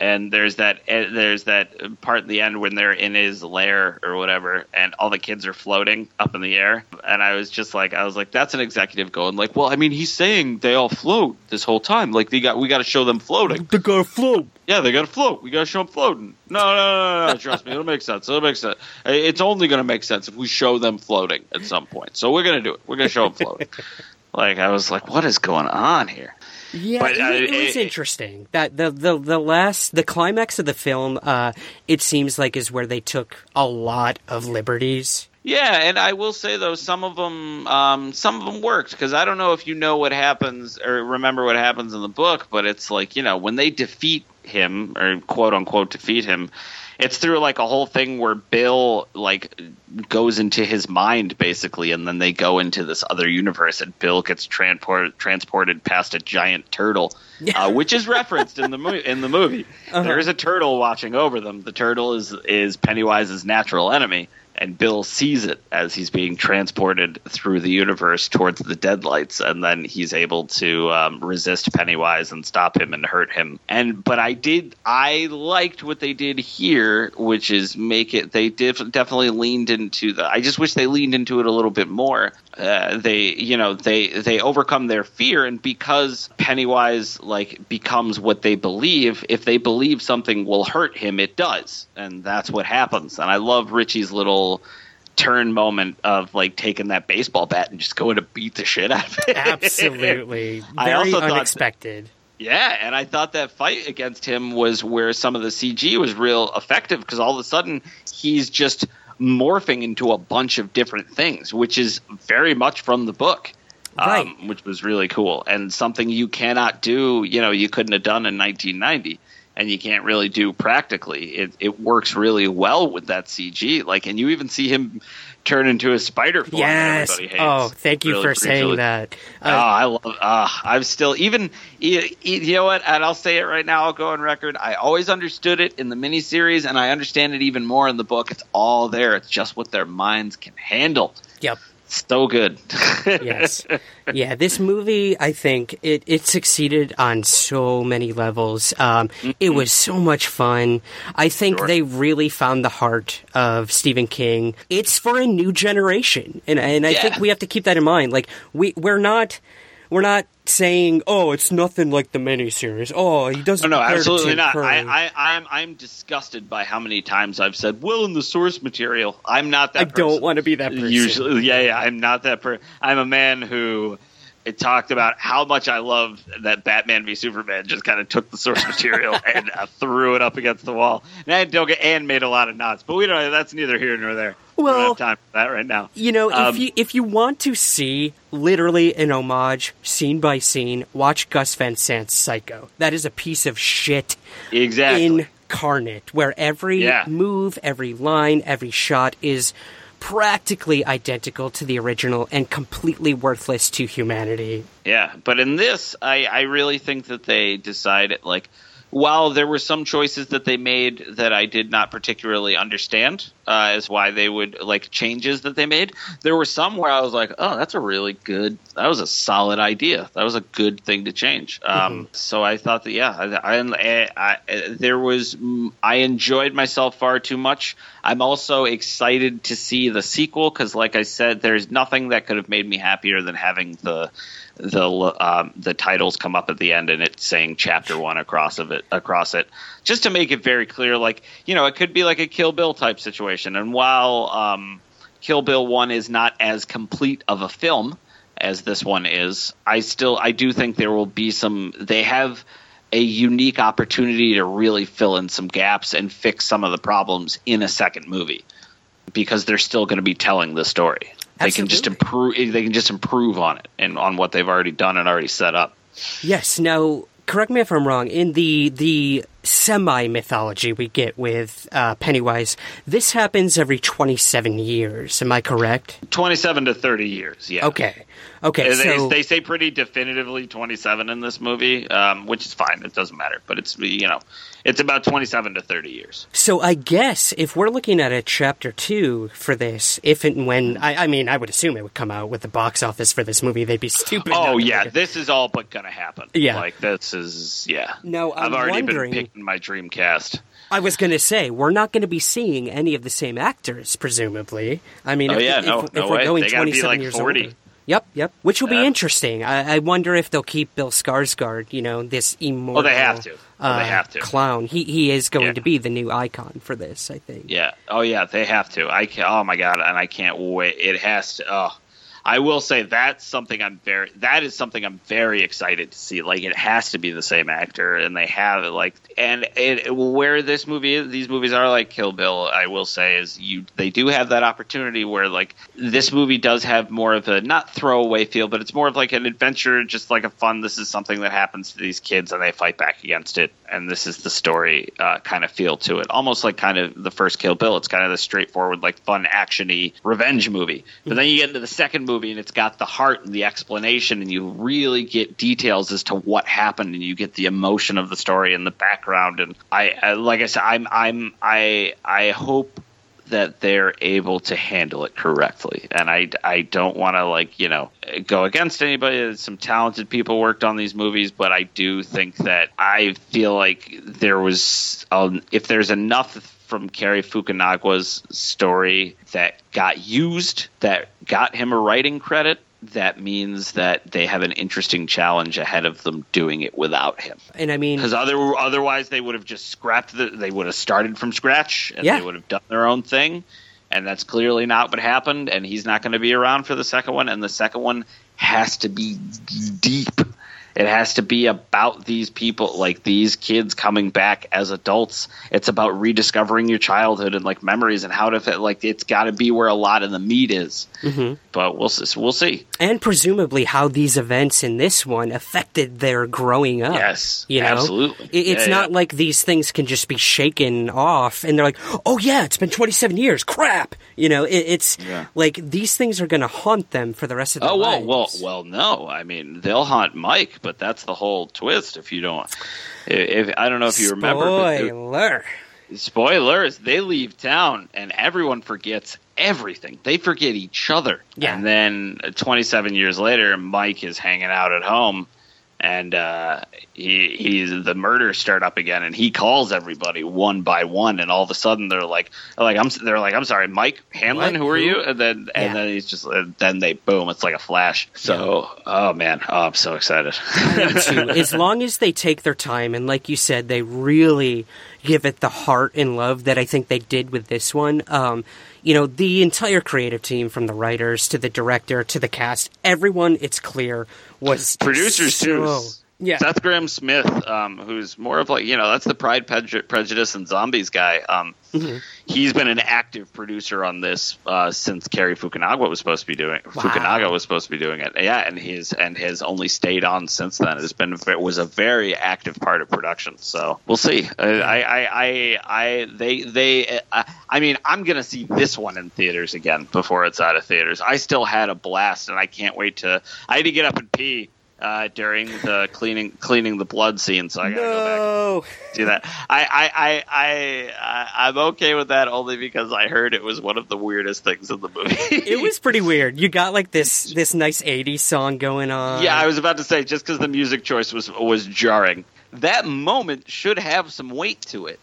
And there's that. eh, There's that part at the end when they're in his lair or whatever, and all the kids are floating up in the air. And I was just like, I was like, that's an executive going like, well, I mean, he's saying they all float this whole time. Like they got, we got to show them floating. the gotta float. Yeah, they got to float. We got to show them floating. No, no, no, no, no. Trust me, it'll make sense. It'll make sense. It's only going to make sense if we show them floating at some point. So we're going to do it. We're going to show them floating. Like I was like, what is going on here? Yeah, But, it, it was it- interesting. That the, the the last the climax of the film, uh, it seems like is where they took a lot of liberties. Yeah, and I will say though, some of them, um, some of them worked because I don't know if you know what happens or remember what happens in the book, but it's like you know when they defeat him or quote unquote defeat him, it's through like a whole thing where Bill like goes into his mind basically, and then they go into this other universe, and Bill gets transported transported past a giant turtle, uh, which is referenced in the movie. In the movie, there is a turtle watching over them. The turtle is is Pennywise's natural enemy and Bill sees it as he's being transported through the universe towards the deadlights, and then he's able to um, resist Pennywise and stop him and hurt him. And but I did, I liked what they did here, which is make it. They did definitely leaned into the. I just wish they leaned into it a little bit more. Uh, they, you know, they they overcome their fear, and because Pennywise like becomes what they believe, if they believe something will hurt him, it does, and that's what happens. And I love Richie's little turn moment of like taking that baseball bat and just going to beat the shit out of it. Absolutely, I very also thought- unexpected. Yeah, and I thought that fight against him was where some of the CG was real effective because all of a sudden he's just morphing into a bunch of different things, which is very much from the book. Right. Um, which was really cool and something you cannot do, you know, you couldn't have done in 1990 and you can't really do practically. It, it works really well with that CG. Like, and you even see him turn into a spider form Yes. that everybody hates. Oh, thank you Really for saying that. oh, I love. Uh, I'm still even. You, you know what? And I'll say it right now. I'll go on record. I always understood it in the miniseries, and I understand it even more in the book. It's all there. It's just what their minds can handle. Yep. So good. yes. Yeah, this movie, I think it, it succeeded on so many levels. Um, It was so much fun. I think they really found the heart of Stephen King. It's for a new generation, and and I think we have to keep that in mind. Like we we're not we're not saying, oh, it's nothing like the miniseries. Oh, he doesn't. No, no, to absolutely not. I, I, I'm, I'm disgusted by how many times I've said, "Well, in the source material." I'm not that. I don't want to be that person. Usually, yeah, yeah. I'm not that person. I'm a man who it talked about how much I love that Batman v Superman just kind of took the source material and uh, threw it up against the wall. And I don't get and made a lot of knots, but we don't. That's neither here nor there. We Well, time for that right now. You know, Um, if you if you want to see literally an homage, scene by scene, watch Gus Van Sant's Psycho. That is a piece of shit Exactly. incarnate, where every Yeah. move, every line, every shot is practically identical to the original and completely worthless to humanity. Yeah, but in this, I, I really think that they decided like while there were some choices that they made that I did not particularly understand uh, as why they would like changes that they made, there were some where I was like, oh, that's a really good, that was a solid idea. That was a good thing to change. Um, so I thought that yeah, I, I, I, there was mm, I enjoyed myself far too much. I'm also excited to see the sequel because, like I said, there's nothing that could have made me happier than having the the um, the titles come up at the end and it's saying chapter one across of it across it just to make it very clear like you know it could be like a kill bill type situation and while um, kill bill one is not as complete of a film as this one is i still i do think there will be some they have a unique opportunity to really fill in some gaps and fix some of the problems in a second movie because they're still going to be telling the story. They can just improve. They can just improve on it and on what they've already done and already set up. Yes. Now, correct me if I'm wrong. In the the semi mythology we get with uh, Pennywise, this happens every 27 years. Am I correct? Twenty-seven to thirty years. Yeah. Okay. Okay. They, so they say pretty definitively 27 in this movie, um, which is fine. It doesn't matter, but it's you know, it's about 27 to 30 years. So I guess if we're looking at a chapter two for this, if and when I, I mean, I would assume it would come out with the box office for this movie. They'd be stupid. Oh yeah, this is all but gonna happen. Yeah. like this is yeah. No, I'm I've already wondering- been picking my dream cast. I was going to say we're not going to be seeing any of the same actors, presumably. I mean, Oh, if, yeah, if, no, if no we're way. going be, 27 like, years 40. older. Yep, yep. Which will be interesting. I, I wonder if they'll keep Bill Skarsgård. You know, this immortal. Oh, they have to. Oh, they uh, have to. Clown. He he is going Yeah. to be the new icon for this. I think. Yeah. Oh yeah, they have to. I can, oh my god, and I can't wait. It has to. Oh, I will say that's something I'm very. That is something I'm very excited to see. Like it has to be the same actor, and they have it. Like and it, where this movie these movies are like Kill Bill. I will say is you they do have that opportunity where like this movie does have more of a not throwaway feel, but it's more of like an adventure, just like a fun. This is something that happens to these kids, and they fight back against it. And this is the story uh, kind of feel to it, almost like kind of the first Kill Bill. It's kind of the straightforward, like fun, actiony revenge movie. But then you get into the second movie, and it's got the heart and the explanation, and you really get details as to what happened, and you get the emotion of the story and the background. And I, I like I said, I'm, I'm, I, I hope that they're able to handle it correctly. And I, I don't want to like you know go against anybody. Some talented people worked on these movies, but I do think that I feel like there was um, if there's enough from Cary Fukunagawa's story that got used, that got him a writing credit. That means that they have an interesting challenge ahead of them doing it without him. And I mean, Because other, otherwise, they would have just scrapped the. They would have started from scratch, and Yeah. they would have done their own thing. And that's clearly not what happened. And he's not going to be around for the second one. And the second one has to be deep. It has to be about these people, like these kids coming back as adults. It's about rediscovering your childhood and like memories and how to fit. Like it's got to be where a lot of the meat is. Mm-hmm. But we'll we'll see. And presumably, how these events in this one affected their growing up. Yes, you know, absolutely. It- It's Yeah, not yeah. like these things can just be shaken off, and they're like, "Oh yeah, it's been 27 years. Crap." You know, it, it's Yeah. like these things are going to haunt them for the rest of their Oh well, lives. well, well. No, I mean they'll haunt Mike, but that's the whole twist. If you don't, if, if I don't know if you remember, but Spoiler. spoilers they leave town and everyone forgets everything they forget each other Yeah. and then uh, 27 years later mike is hanging out at home and uh, he he's the murders start up again and he calls everybody one by one and all of a sudden they're like like i'm they're like i'm sorry mike hanlon What? who are you and then and Yeah. then he's just then they boom it's like a flash so oh man oh i'm so excited. As long as they take their time and, like you said, they really give it the heart and love that I think they did with this one. Um, you know, the entire creative team, from the writers to the director to the cast, everyone, it's clear, was producers so, too. Yeah. Seth Grahame-Smith, um, who's more of like you know that's the Pride, Prej- Prejudice, and Zombies guy. Um, Mm-hmm. He's been an active producer on this uh, since Cary Fukunaga was supposed to be doing. Fukunaga was supposed to be doing it. Yeah, and he's and has only stayed on since then. It's been it was a very active part of production. So we'll see. I, I I I they they. Uh, I mean, I'm gonna see this one in theaters again before it's out of theaters. I still had a blast, and I can't wait to. I had to get up and pee uh, during the cleaning cleaning the blood scene, so I gotta go back No. do that. I, I, I, I, I, I'm okay with that only because I heard it was one of the weirdest things in the movie. It was pretty weird. You got like this this nice '80s song going on. yeah, I was about to say just because the music choice was was jarring. That moment should have some weight to it.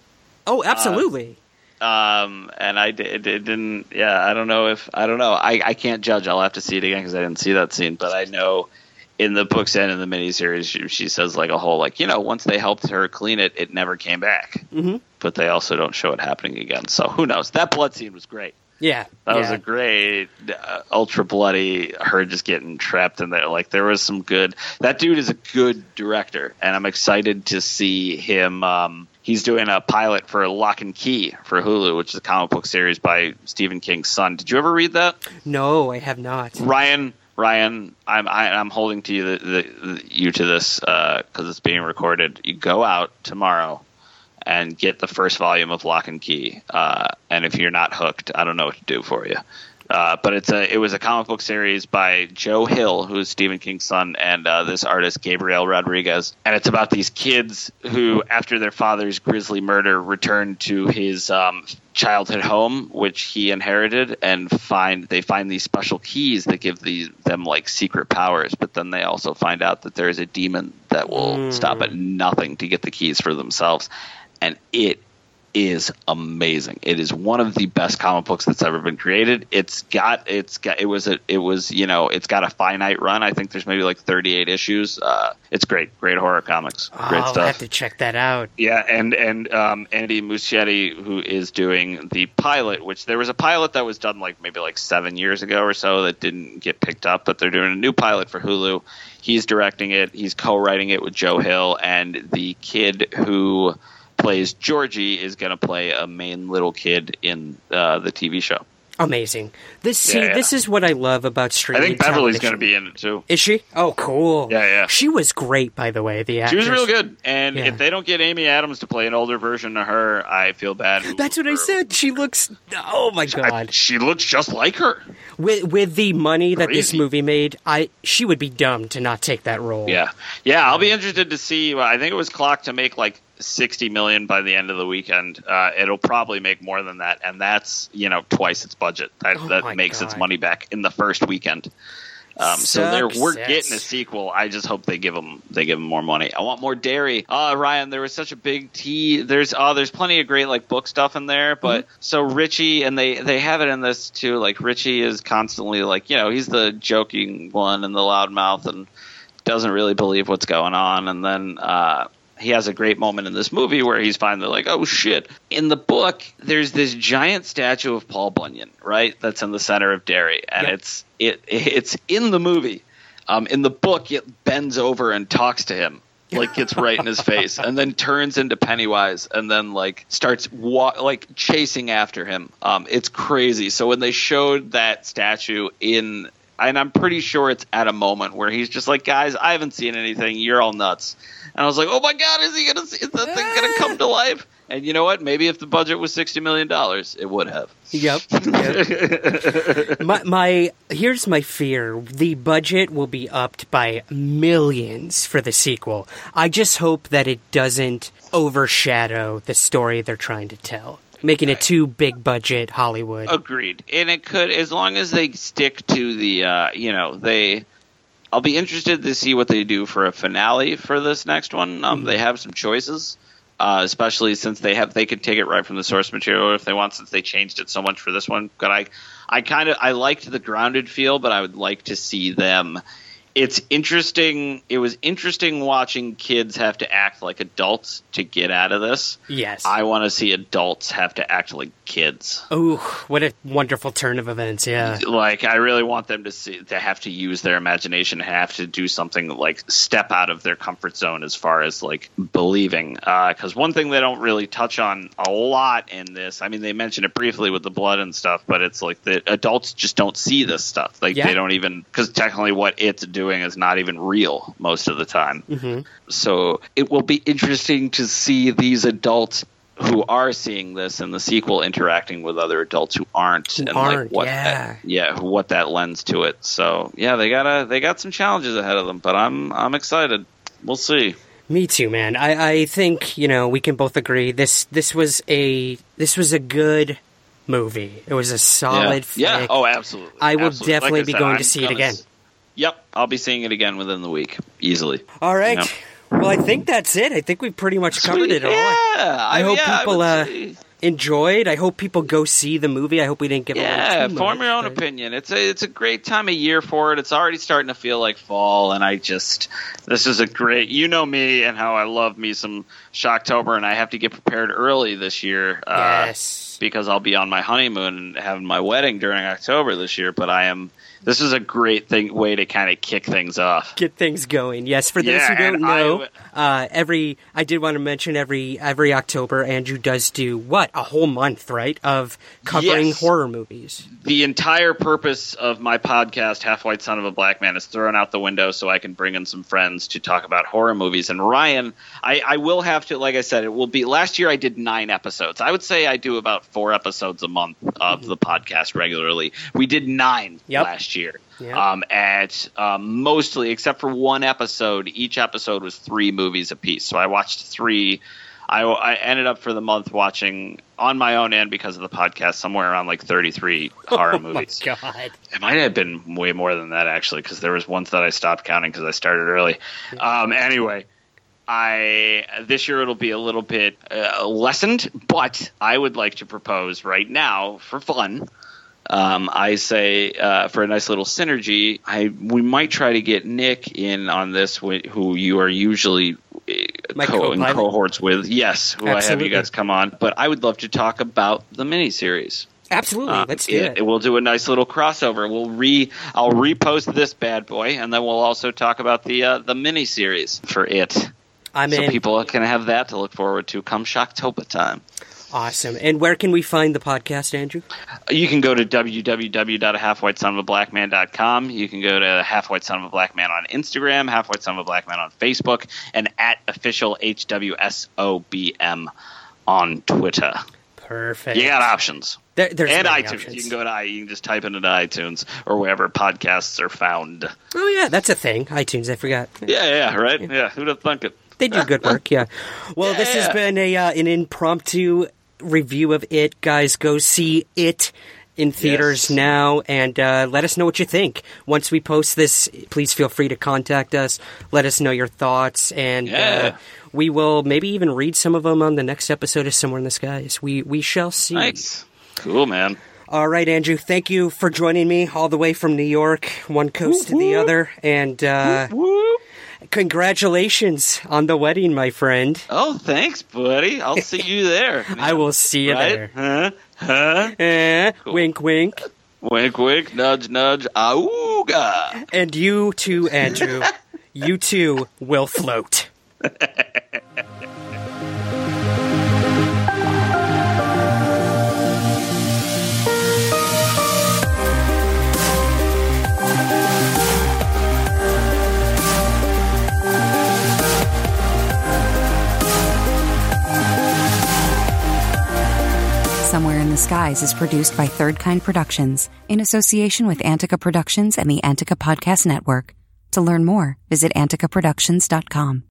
Oh, absolutely. Um, and I did, it didn't. Yeah, I don't know if I don't know. I, I can't judge. I'll have to see it again because I didn't see that scene. But I know in the books and in the miniseries, she, she says like a whole like you know once they helped her clean it, it never came back. Mhm. But they also don't show it happening again. So who knows? That blood scene was great. yeah, That was a great, uh, ultra bloody. Her just getting trapped in there. Like there was some good. That dude is a good director, and I'm excited to see him. Um, he's doing a pilot for Locke & Key for Hulu, which is a comic book series by Stephen King's son. Did you ever read that? No, I have not. Ryan, Ryan, I'm I, I'm holding to you the, the, you to this because it's being recorded. You go out tomorrow and get the first volume of Locke & Key. Uh, and if you're not hooked, I don't know what to do for you. Uh, but it's a it was a comic book series by Joe Hill, who's Stephen King's son, and uh, this artist Gabriel Rodriguez, and it's about these kids who, after their father's grisly murder, return to his um, childhood home, which he inherited, and find they find these special keys that give these them like secret powers. But then they also find out that there is a demon that will stop at nothing to get the keys for themselves, and it is amazing. It is one of the best comic books that's ever been created. It's got it's got it was a it was you know it's got a finite run. I think there's maybe like 38 issues. Uh, it's great, great horror comics, great Oh, I'll stuff. have to check that out. Yeah, and and um, Andy Muschietti, who is doing the pilot, which there was a pilot that was done like maybe like seven years ago or so that didn't get picked up, but they're doing a new pilot for Hulu. He's directing it. He's co-writing it with Joe Hill, and the kid who plays Georgie is going to play a main little kid in uh, the TV show. Amazing. This see, Yeah, yeah. this is what I love about streaming. I think Beverly's going to be in it too. Is she? Oh, cool. Yeah, yeah. She was great, by the way. The She was real good, and Yeah. if they don't get Amy Adams to play an older version of her, I feel bad. That's what I said. She looks. Oh my god. I- she looks just like her. with with the money that this movie made, I she would be dumb to not take that role. Yeah, yeah. I'll be interested to see. I think it was clocked to make like sixty million by the end of the weekend. Uh, it'll probably make more than that, and that's you know twice its budget. That Oh that makes its money back in the first weekend. Um, so they're, we're getting a sequel. I just hope they give them they give them more money. I want more Derry. Uh, Ryan, there was such a big T. There's oh, there's plenty of great like book stuff in there, but so Richie and they they have it in this too. Like Richie is constantly like you know he's the joking one and the loudmouth and doesn't really believe what's going on, and then. Uh, he has a great moment in this movie where he's finally like, "Oh shit!" In the book, there's this giant statue of Paul Bunyan, right? That's in the center of Derry, and Yep. it's it it's in the movie. Um, in the book, it bends over and talks to him. Like gets right in his face, and then turns into Pennywise, and then like starts wa- like chasing after him. Um, it's crazy. So when they showed that statue in, and I'm pretty sure it's at a moment where he's just like, "Guys, I haven't seen anything. You're all nuts." And I was like, "Oh my god, is he gonna? See, is that thing gonna come to life?" And you know what? Maybe if the budget was sixty million dollars, it would have. Yep. yep. my, my here's my fear: the budget will be upped by millions for the sequel. I just hope that it doesn't overshadow the story they're trying to tell, making it too big budget Hollywood. Agreed. And it could, as long as they stick to the, uh, you know, they. I'll be interested to see what they do for a finale for this next one. Um, They have some choices, uh, especially since they have they could take it right from the source material if they want, since they changed it so much for this one. But I, I kind of I liked the grounded feel, but I would like to see them. It's interesting. It was interesting watching kids have to act like adults to get out of this. Yes. I want to see adults have to act like kids. Oh, what a wonderful turn of events! Yeah. like I really want them to see to have to use their imagination, have to do something like step out of their comfort zone as far as like believing. Uh, because one thing they don't really touch on a lot in this, I mean, they mention it briefly with the blood and stuff, but it's like the adults just don't see this stuff. Like Yeah. they don't even because technically what it's doing is not even real most of the time. hmm So it will be interesting to see these adults who are seeing this in the sequel interacting with other adults who aren't, Who and aren't, like what yeah. that, yeah, what that lends to it. So yeah, they gotta they got some challenges ahead of them, but I'm I'm excited. We'll see. Me too, man. I, I think you know we can both agree this this was a this was a good movie. It was a solid. yeah. yeah. Oh, absolutely. I will Absolutely. definitely Like be said, going I'm to see it again. Yep, I'll be seeing it again within the week, easily. All right. Yep. Well, I think that's it. I think we've pretty much covered it all. Yeah, I, I- hope yeah, people would uh, enjoyed. I hope people go see the movie. I hope we didn't give Yeah, form much, your own but- opinion. It's a it's a great time of year for it. It's already starting to feel like fall, and I just this is a great. You know me and how I love me some Shocktober, and I have to get prepared early this year. Uh, Yes. because I'll be on my honeymoon and having my wedding during October this year. But I am. This is a great thing way to kind of kick things off. Get things going. Yes, for those Yeah, who don't and I know, uh, every I did want to mention every every October Andrew does do what a whole month, right, of covering Yes. horror movies. the entire purpose of my podcast, Half White Son of a Black Man, is thrown out the window so I can bring in some friends to talk about horror movies. And Ryan, I, I will have to, like I said, it will be. Last year I did nine episodes. I would say I do about four episodes a month of the podcast regularly. We did nine Yep. last year. Yep. Um, at um, mostly, except for one episode, each episode was three movies apiece. So I watched three. I, I ended up for the month watching on my own end because of the podcast somewhere around like 33 horror oh my movies. god! It might have been way more than that actually, because there was ones that I stopped counting because I started early. Um, anyway, I this year it'll be a little bit uh, lessened, but I would like to propose right now for fun. Um, I say uh, for a nice little synergy, I we might try to get Nick in on this, wh- who you are usually uh, My co- in cohorts with. Yes, who I have you guys come on. But I would love to talk about the miniseries. Absolutely, Um, let's do yeah, it. We'll do a nice little crossover. We'll re I'll repost this bad boy, and then we'll also talk about the uh, the mini series for it. I'm so in. people can have that to look forward to come Shocktober time. Awesome. And where can we find the podcast, Andrew? You can go to www.halfwhitesonofablackman.com. You can go to Half White Son of a Black Man on Instagram, Half White Son of a Black Man on Facebook, and at official HWSOBM on Twitter. Perfect. You got options. There, there's and iTunes. options. You can go to i. You can just type into iTunes or wherever podcasts are found. Oh yeah, that's a thing. iTunes, I forgot. Yeah, yeah, right. Yeah, who'd have thunk it? They do good work, yeah. Well, this has been a uh, an impromptu review of it, guys. Go see it in theaters Yes. now, and uh, let us know what you think. Once we post this, please feel free to contact us. Let us know your thoughts, and Yeah. uh, we will maybe even read some of them on the next episode of Somewhere in the Skies. We we shall see. Nice, cool, man. All right, Andrew. Thank you for joining me all the way from New York, one coast to the other, and uh, congratulations on the wedding, my friend. Oh, thanks, buddy. I'll see you there. I will see you right? there. Huh? Huh? Eh, Wink, wink. Wink, wink. Nudge, nudge. Ooga! And you too, Andrew. you too will float. the Skies is produced by Third Kind Productions in association with Antica Productions and the Antica Podcast Network. To learn more, visit anticaproductions.com.